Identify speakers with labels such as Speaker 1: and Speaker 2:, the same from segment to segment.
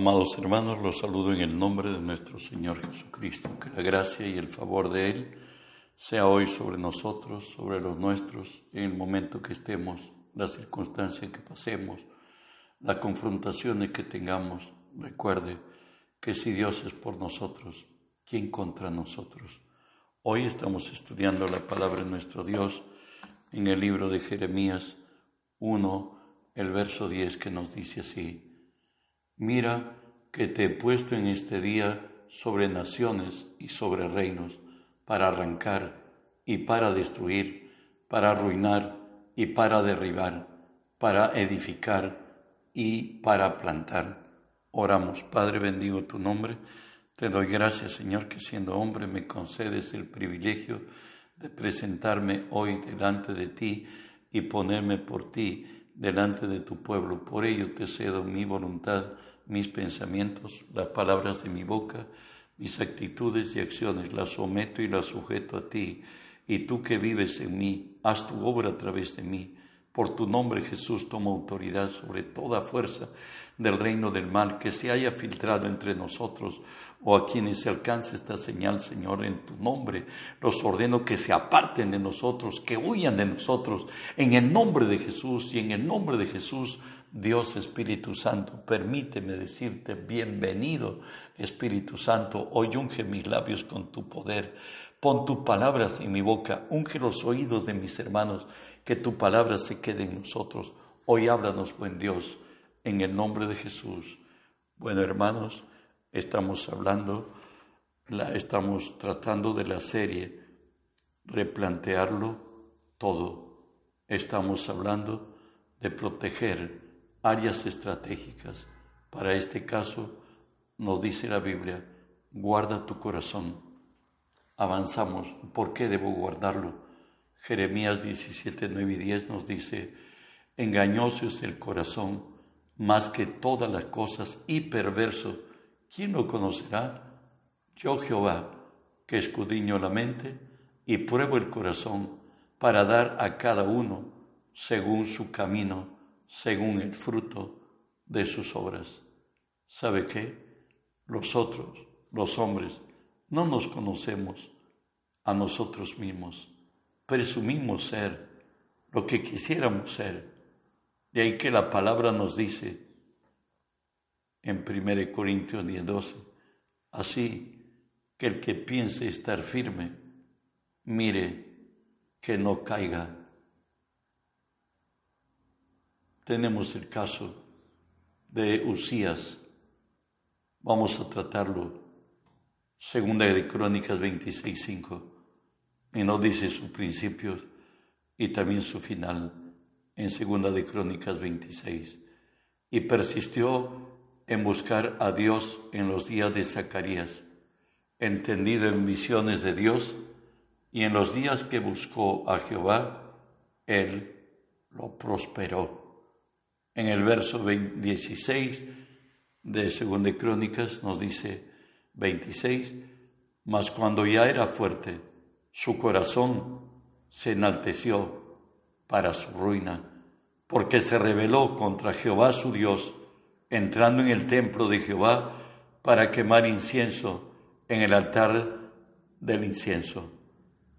Speaker 1: Amados hermanos, los saludo en el nombre de nuestro Señor Jesucristo. Que la gracia y el favor de Él sea hoy sobre nosotros, sobre los nuestros, en el momento que estemos, la circunstancia que pasemos, las confrontaciones que tengamos. Recuerde que si Dios es por nosotros, ¿quién contra nosotros? Hoy estamos estudiando la palabra de nuestro Dios en el libro de Jeremías 1, el verso 10 que nos dice así. Mira que te he puesto en este día sobre naciones y sobre reinos, para arrancar y para destruir, para arruinar y para derribar, para edificar y para plantar. Oramos, Padre, bendigo tu nombre. Te doy gracias, Señor, que siendo hombre me concedes el privilegio de presentarme hoy delante de ti y ponerme por ti delante de tu pueblo. Por ello te cedo mi voluntad mis pensamientos, las palabras de mi boca, mis actitudes y acciones, las someto y las sujeto a ti. Y tú que vives en mí, haz tu obra a través de mí. Por tu nombre Jesús toma autoridad sobre toda fuerza del reino del mal que se haya filtrado entre nosotros o a quienes se alcance esta señal, Señor, en tu nombre. Los ordeno que se aparten de nosotros, que huyan de nosotros, en el nombre de Jesús y en el nombre de Jesús Dios Espíritu Santo, permíteme decirte bienvenido Espíritu Santo, hoy unge mis labios con tu poder, pon tus palabras en mi boca, unge los oídos de mis hermanos, que tu palabra se quede en nosotros. Hoy háblanos, buen Dios, en el nombre de Jesús. Bueno, hermanos, estamos hablando, la, estamos tratando de la serie replantearlo todo. Estamos hablando de proteger áreas estratégicas. Para este caso, nos dice la Biblia, guarda tu corazón. Avanzamos. ¿Por qué debo guardarlo? Jeremías 17, 9 y 10 nos dice, engañoso es el corazón más que todas las cosas y perverso. ¿Quién lo conocerá? Yo Jehová, que escudriño la mente y pruebo el corazón para dar a cada uno según su camino según el fruto de sus obras. ¿Sabe qué? Los otros, los hombres, no nos conocemos a nosotros mismos. Presumimos ser lo que quisiéramos ser. De ahí que la palabra nos dice en 1 Corintios 10, 12, así que el que piense estar firme, mire que no caiga tenemos el caso de Usías. Vamos a tratarlo. Segunda de Crónicas 26.5. Y nos dice sus principios y también su final en Segunda de Crónicas 26. Y persistió en buscar a Dios en los días de Zacarías, entendido en visiones de Dios, y en los días que buscó a Jehová, él lo prosperó en el verso 16 de 2 Crónicas nos dice 26, mas cuando ya era fuerte, su corazón se enalteció para su ruina, porque se rebeló contra Jehová su Dios, entrando en el templo de Jehová para quemar incienso en el altar del incienso.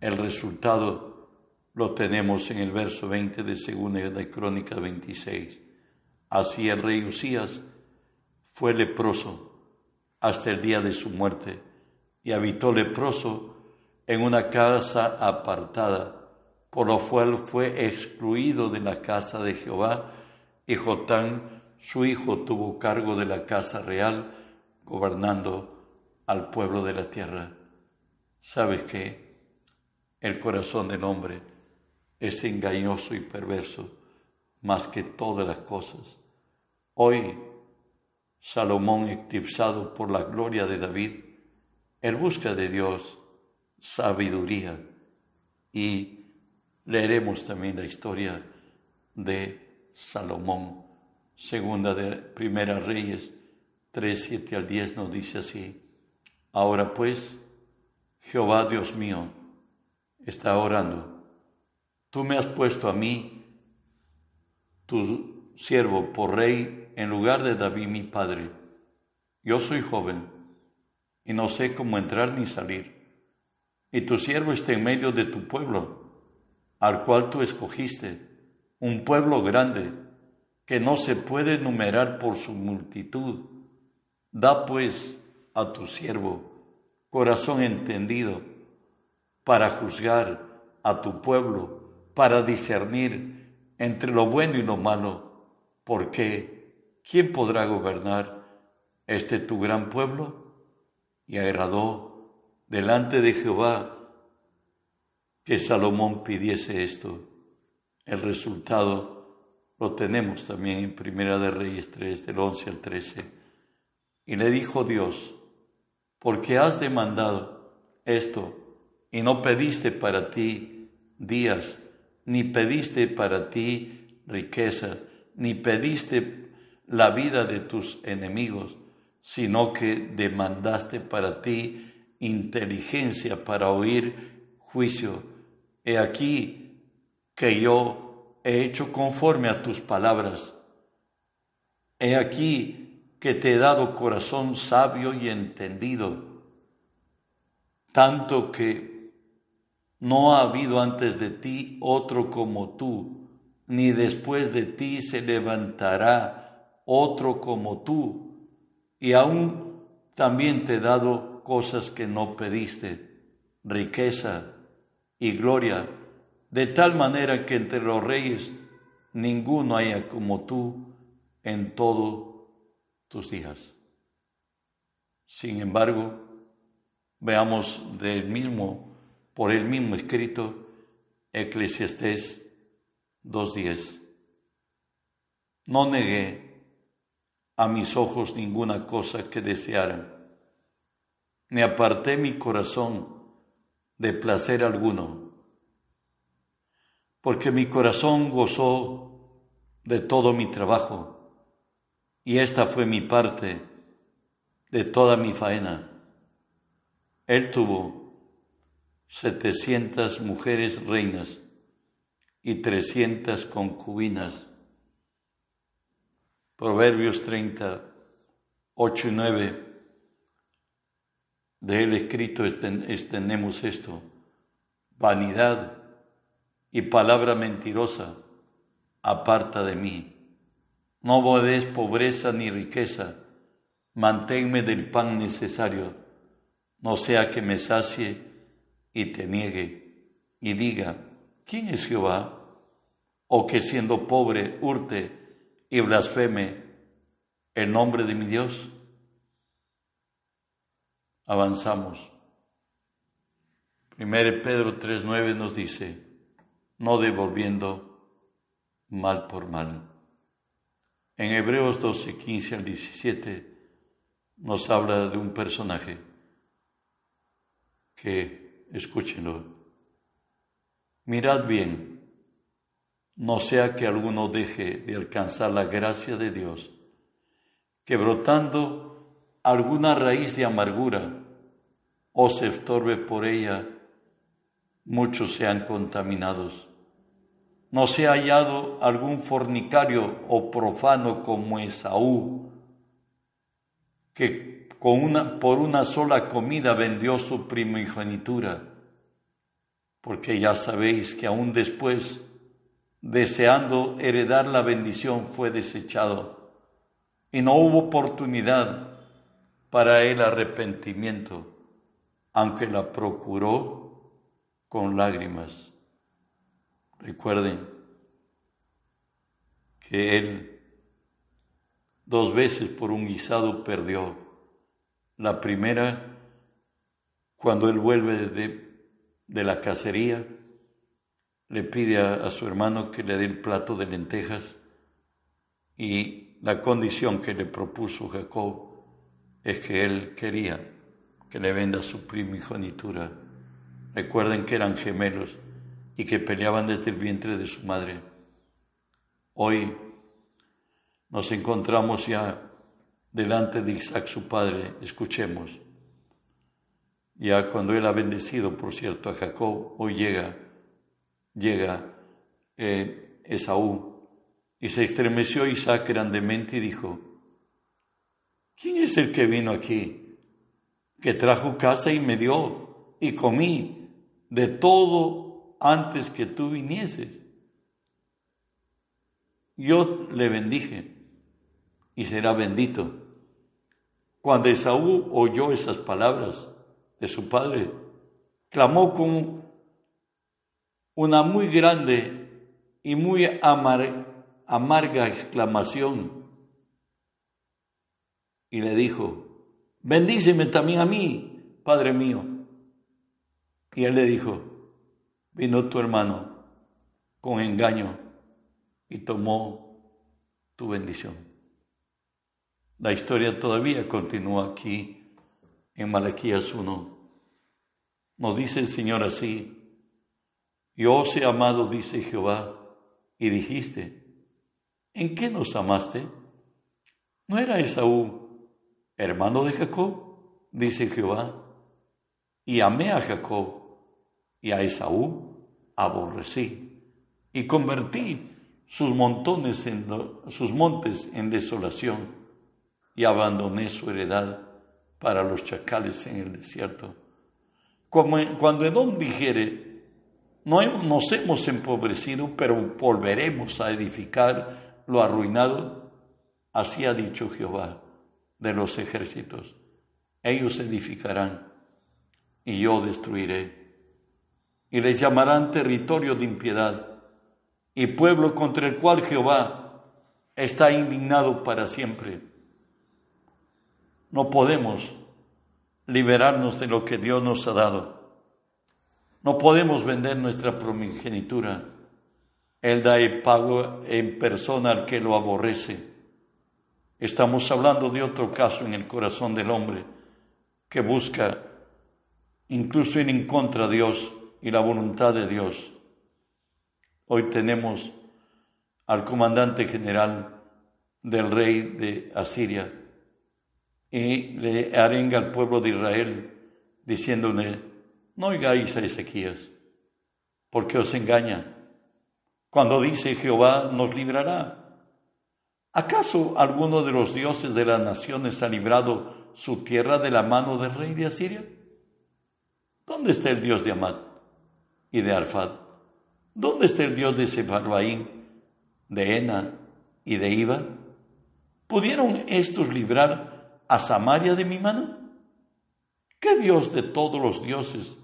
Speaker 1: El resultado lo tenemos en el verso 20 de 2 de Crónicas 26. Así el rey Usías fue leproso hasta el día de su muerte y habitó leproso en una casa apartada, por lo cual fue excluido de la casa de Jehová y Jotán, su hijo, tuvo cargo de la casa real, gobernando al pueblo de la tierra. ¿Sabes qué? El corazón del hombre es engañoso y perverso más que todas las cosas. Hoy, Salomón, eclipsado por la gloria de David, él busca de Dios sabiduría y leeremos también la historia de Salomón. Segunda de Primera Reyes 3, 7 al 10 nos dice así, ahora pues, Jehová Dios mío, está orando, tú me has puesto a mí, tu siervo, por rey en lugar de David mi padre, yo soy joven y no sé cómo entrar ni salir, y tu siervo está en medio de tu pueblo, al cual tú escogiste, un pueblo grande, que no se puede enumerar por su multitud. Da pues a tu siervo corazón entendido para juzgar a tu pueblo, para discernir entre lo bueno y lo malo, porque ¿quién podrá gobernar este tu gran pueblo? Y agradó delante de Jehová que Salomón pidiese esto. El resultado lo tenemos también en Primera de Reyes 3, del 11 al 13. Y le dijo Dios, porque has demandado esto y no pediste para ti días, ni pediste para ti riqueza, ni pediste la vida de tus enemigos, sino que demandaste para ti inteligencia para oír juicio. He aquí que yo he hecho conforme a tus palabras. He aquí que te he dado corazón sabio y entendido, tanto que no ha habido antes de ti otro como tú, ni después de ti se levantará otro como tú. Y aún también te he dado cosas que no pediste, riqueza y gloria, de tal manera que entre los reyes ninguno haya como tú en todos tus días. Sin embargo, veamos del mismo por el mismo escrito, Eclesiastés 2.10. No negué a mis ojos ninguna cosa que desearan, ni aparté mi corazón de placer alguno, porque mi corazón gozó de todo mi trabajo, y esta fue mi parte de toda mi faena. Él tuvo setecientas mujeres reinas y trescientas concubinas. Proverbios 30, 8 y 9. De él escrito tenemos esto. Vanidad y palabra mentirosa, aparta de mí. No bodes pobreza ni riqueza, manténme del pan necesario, no sea que me sacie y te niegue y diga, ¿quién es Jehová? O que siendo pobre hurte y blasfeme el nombre de mi Dios. Avanzamos. Primero Pedro 3.9 nos dice, no devolviendo mal por mal. En Hebreos 12, 15 al 17 nos habla de un personaje que escúchenlo. Mirad bien, no sea que alguno deje de alcanzar la gracia de Dios, que brotando alguna raíz de amargura o se estorbe por ella, muchos sean contaminados. No sea hallado algún fornicario o profano como Esaú, que con una, por una sola comida vendió su primogenitura, porque ya sabéis que aún después, deseando heredar la bendición, fue desechado, y no hubo oportunidad para el arrepentimiento, aunque la procuró con lágrimas. Recuerden que él dos veces por un guisado perdió la primera, cuando él vuelve de, la cacería, le pide a, su hermano que le dé el plato de lentejas y la condición que le propuso Jacob es que él quería que le venda su primogenitura. Recuerden que eran gemelos y que peleaban desde el vientre de su madre. Hoy nos encontramos ya delante de Isaac su padre, escuchemos. Ya cuando él ha bendecido, por cierto, a Jacob, hoy llega, llega eh, Esaú, y se estremeció Isaac grandemente y dijo, ¿quién es el que vino aquí? Que trajo casa y me dio, y comí de todo antes que tú vinieses. Yo le bendije y será bendito. Cuando Esaú oyó esas palabras de su padre, clamó con una muy grande y muy amarga exclamación y le dijo, bendíceme también a mí, Padre mío. Y él le dijo, vino tu hermano con engaño y tomó tu bendición. La historia todavía continúa aquí en Malaquías 1. Nos dice el Señor así, yo os he amado, dice Jehová, y dijiste, ¿en qué nos amaste? ¿No era Esaú hermano de Jacob? Dice Jehová, y amé a Jacob y a Esaú aborrecí y convertí sus montones en sus montes en desolación y abandoné su heredad para los chacales en el desierto. cuando Edom dijere, no nos hemos empobrecido, pero volveremos a edificar lo arruinado, así ha dicho Jehová de los ejércitos. Ellos edificarán y yo destruiré y les llamarán territorio de impiedad y pueblo contra el cual Jehová está indignado para siempre. No podemos liberarnos de lo que Dios nos ha dado. No podemos vender nuestra primogenitura. Él da el pago en persona al que lo aborrece. Estamos hablando de otro caso en el corazón del hombre que busca incluso ir en contra de Dios y la voluntad de Dios. Hoy tenemos al comandante general del rey de Asiria y le arenga al pueblo de Israel diciéndole, no oigáis a Ezequías, porque os engaña. Cuando dice Jehová nos librará. ¿Acaso alguno de los dioses de las naciones ha librado su tierra de la mano del rey de Asiria? ¿Dónde está el Dios de Amat? y de Arfad? ¿Dónde está el Dios de Sefarbaín, de Ena y de Iba? ¿Pudieron estos librar a Samaria de mi mano? ¿Qué Dios de todos los dioses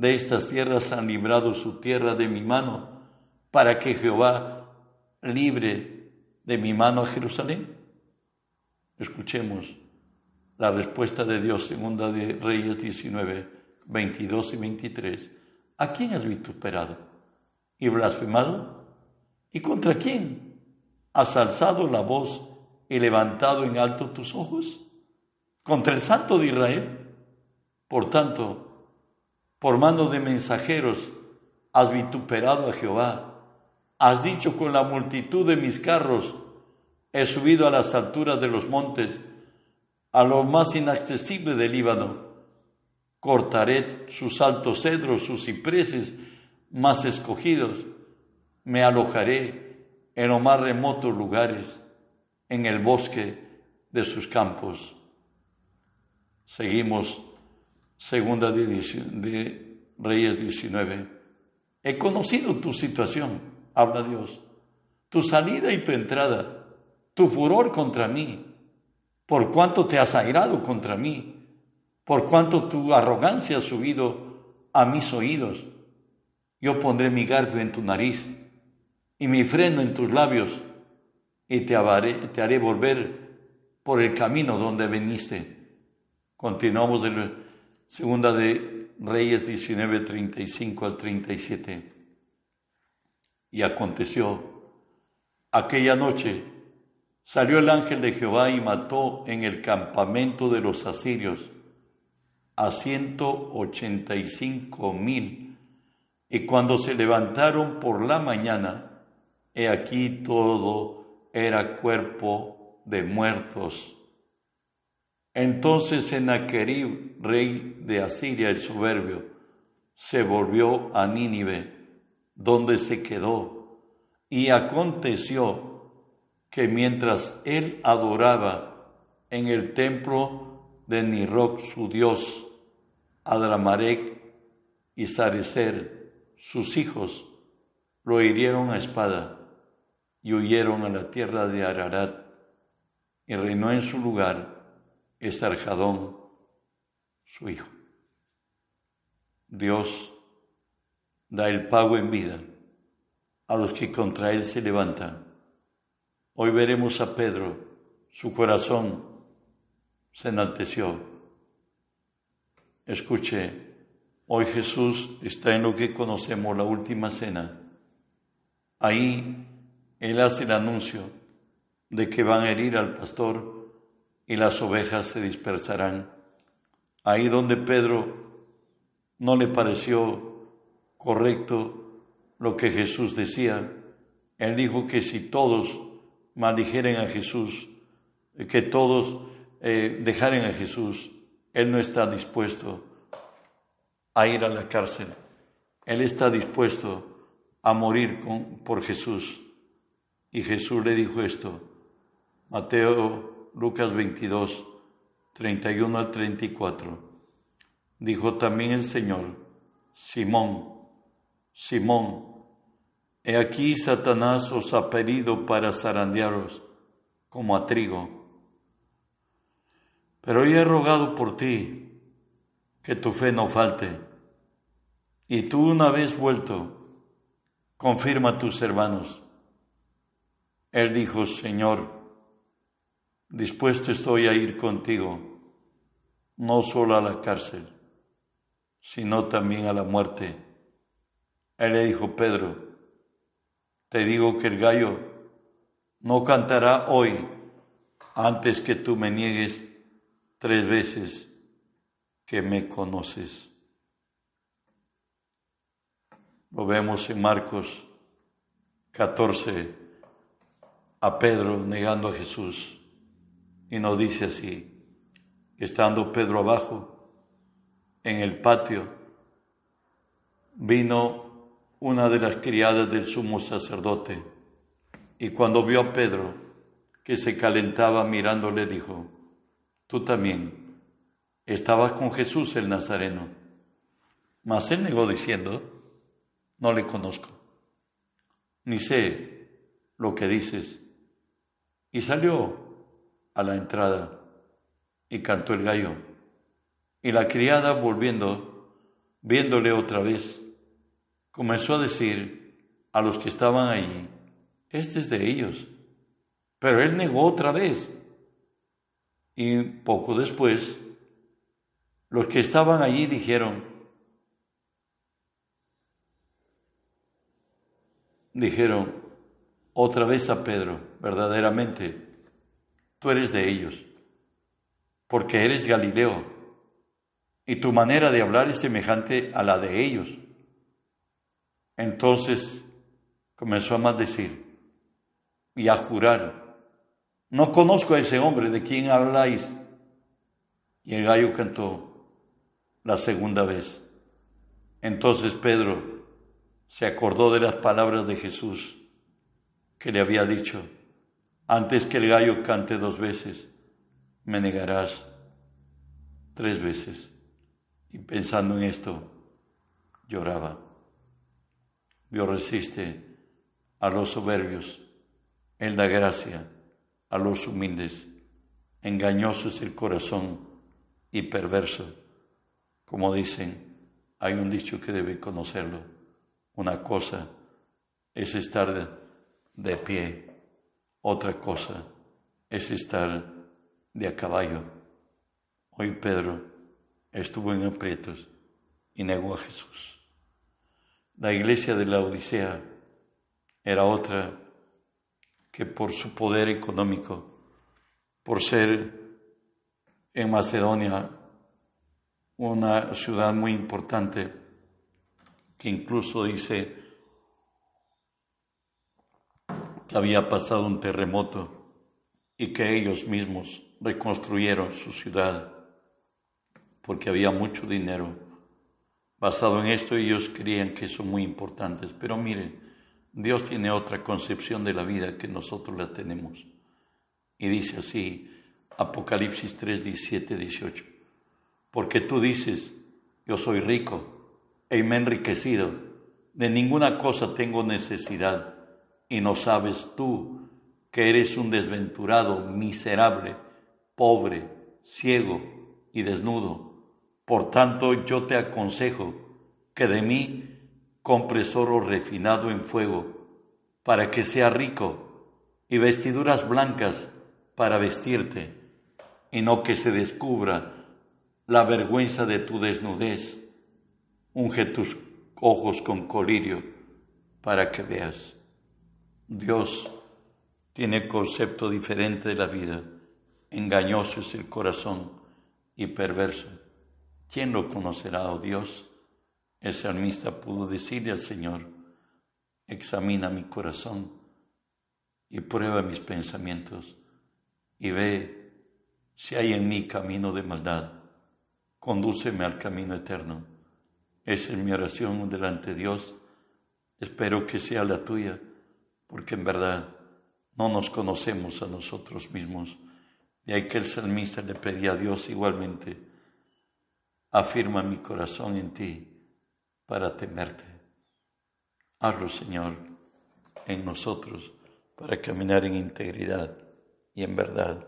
Speaker 1: de estas tierras han librado su tierra de mi mano para que Jehová libre de mi mano a Jerusalén? Escuchemos la respuesta de Dios, segunda de Reyes 19, 22 y 23. ¿A quién has vituperado y blasfemado? ¿Y contra quién has alzado la voz y levantado en alto tus ojos? Contra el Santo de Israel. Por tanto, por mano de mensajeros has vituperado a Jehová. Has dicho con la multitud de mis carros, he subido a las alturas de los montes, a lo más inaccesible del Líbano cortaré sus altos cedros, sus cipreses más escogidos, me alojaré en los más remotos lugares, en el bosque de sus campos. Seguimos, segunda de, Reyes 19. He conocido tu situación, habla Dios, tu salida y tu entrada, tu furor contra mí, por cuanto te has airado contra mí por cuanto tu arrogancia ha subido a mis oídos. Yo pondré mi garfio en tu nariz y mi freno en tus labios y te, te haré volver por el camino donde veniste. Continuamos de la segunda de Reyes 19, 35 al 37. Y aconteció, aquella noche salió el ángel de Jehová y mató en el campamento de los asirios a ciento ochenta y cinco mil. Y cuando se levantaron por la mañana, he aquí todo era cuerpo de muertos. Entonces Sennacherib, rey de Asiria el soberbio, se volvió a Nínive, donde se quedó. Y aconteció que mientras él adoraba en el templo de Niroc, su dios, Adramarek y Sarecer, sus hijos, lo hirieron a espada y huyeron a la tierra de Ararat, y reinó en su lugar Esarjadón, su hijo. Dios da el pago en vida a los que contra él se levantan. Hoy veremos a Pedro, su corazón se enalteció. Escuche, hoy Jesús está en lo que conocemos la última cena. Ahí Él hace el anuncio de que van a herir al pastor y las ovejas se dispersarán. Ahí donde Pedro no le pareció correcto lo que Jesús decía, Él dijo que si todos maldijeren a Jesús, que todos eh, dejaren a Jesús, Él no está dispuesto a ir a la cárcel. Él está dispuesto a morir por Jesús. Y Jesús le dijo esto. Mateo, Lucas 22, 31 al 34. Dijo también el Señor, Simón, Simón, he aquí Satanás os ha pedido para zarandearos como a trigo pero yo he rogado por ti que tu fe no falte. Y tú una vez vuelto, confirma a tus hermanos. Él dijo, Señor, dispuesto estoy a ir contigo, no solo a la cárcel, sino también a la muerte. Él le dijo, Pedro, te digo que el gallo no cantará hoy antes que tú me niegues tres veces que me conoces. Lo vemos en Marcos 14, a Pedro negando a Jesús, y nos dice así, estando Pedro abajo, en el patio, vino una de las criadas del sumo sacerdote, y cuando vio a Pedro, que se calentaba mirándole, dijo, tú también estabas con Jesús el Nazareno. Mas él negó diciendo, no le conozco, ni sé lo que dices. Y salió a la entrada y cantó el gallo. Y la criada, volviendo, viéndole otra vez, comenzó a decir a los que estaban allí, este es de ellos. Pero él negó otra vez y poco después, los que estaban allí dijeron, dijeron otra vez a Pedro, verdaderamente, tú eres de ellos, porque eres Galileo, y tu manera de hablar es semejante a la de ellos. Entonces comenzó a maldecir y a jurar no conozco a ese hombre de quien habláis. Y el gallo cantó la segunda vez. Entonces Pedro se acordó de las palabras de Jesús que le había dicho, antes que el gallo cante dos veces, me negarás tres veces. Y pensando en esto, lloraba. Dios resiste a los soberbios, Él da gracia a los humildes. Engañoso es el corazón y perverso. Como dicen, hay un dicho que debe conocerlo. Una cosa es estar de, pie, otra cosa es estar de a caballo. Hoy Pedro estuvo en aprietos y negó a Jesús. La iglesia de la Odisea era otra que por su poder económico, por ser en Macedonia una ciudad muy importante, que incluso dice que había pasado un terremoto y que ellos mismos reconstruyeron su ciudad porque había mucho dinero. Basado en esto ellos creían que son muy importantes, pero miren, Dios tiene otra concepción de la vida que nosotros la tenemos. Y dice así, Apocalipsis 3, 17, 18. Porque tú dices, yo soy rico y me enriquecido, de ninguna cosa tengo necesidad, y no sabes tú que eres un desventurado, miserable, pobre, ciego y desnudo. Por tanto, yo te aconsejo que de mí compres oro refinado en fuego, para que sea rico, y vestiduras blancas para vestirte y no que se descubra la vergüenza de tu desnudez. Unge tus ojos con colirio para que veas. Dios tiene concepto diferente de la vida. Engañoso es el corazón y perverso. ¿Quién lo conocerá, oh Dios? El salmista pudo decirle al Señor, examina mi corazón y prueba mis pensamientos y ve si hay en mí camino de maldad, condúceme al camino eterno. Esa es mi oración delante de Dios. Espero que sea la tuya, porque en verdad no nos conocemos a nosotros mismos. Y hay que el salmista le pedía a Dios igualmente, afirma mi corazón en ti para temerte. Hazlo, Señor, en nosotros para caminar en integridad y en verdad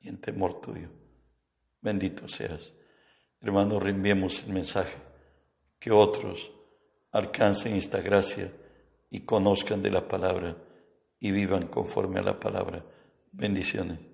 Speaker 1: y en temor tuyo. Bendito seas. Hermanos, reenviemos el mensaje, que otros alcancen esta gracia y conozcan de la palabra y vivan conforme a la palabra. Bendiciones.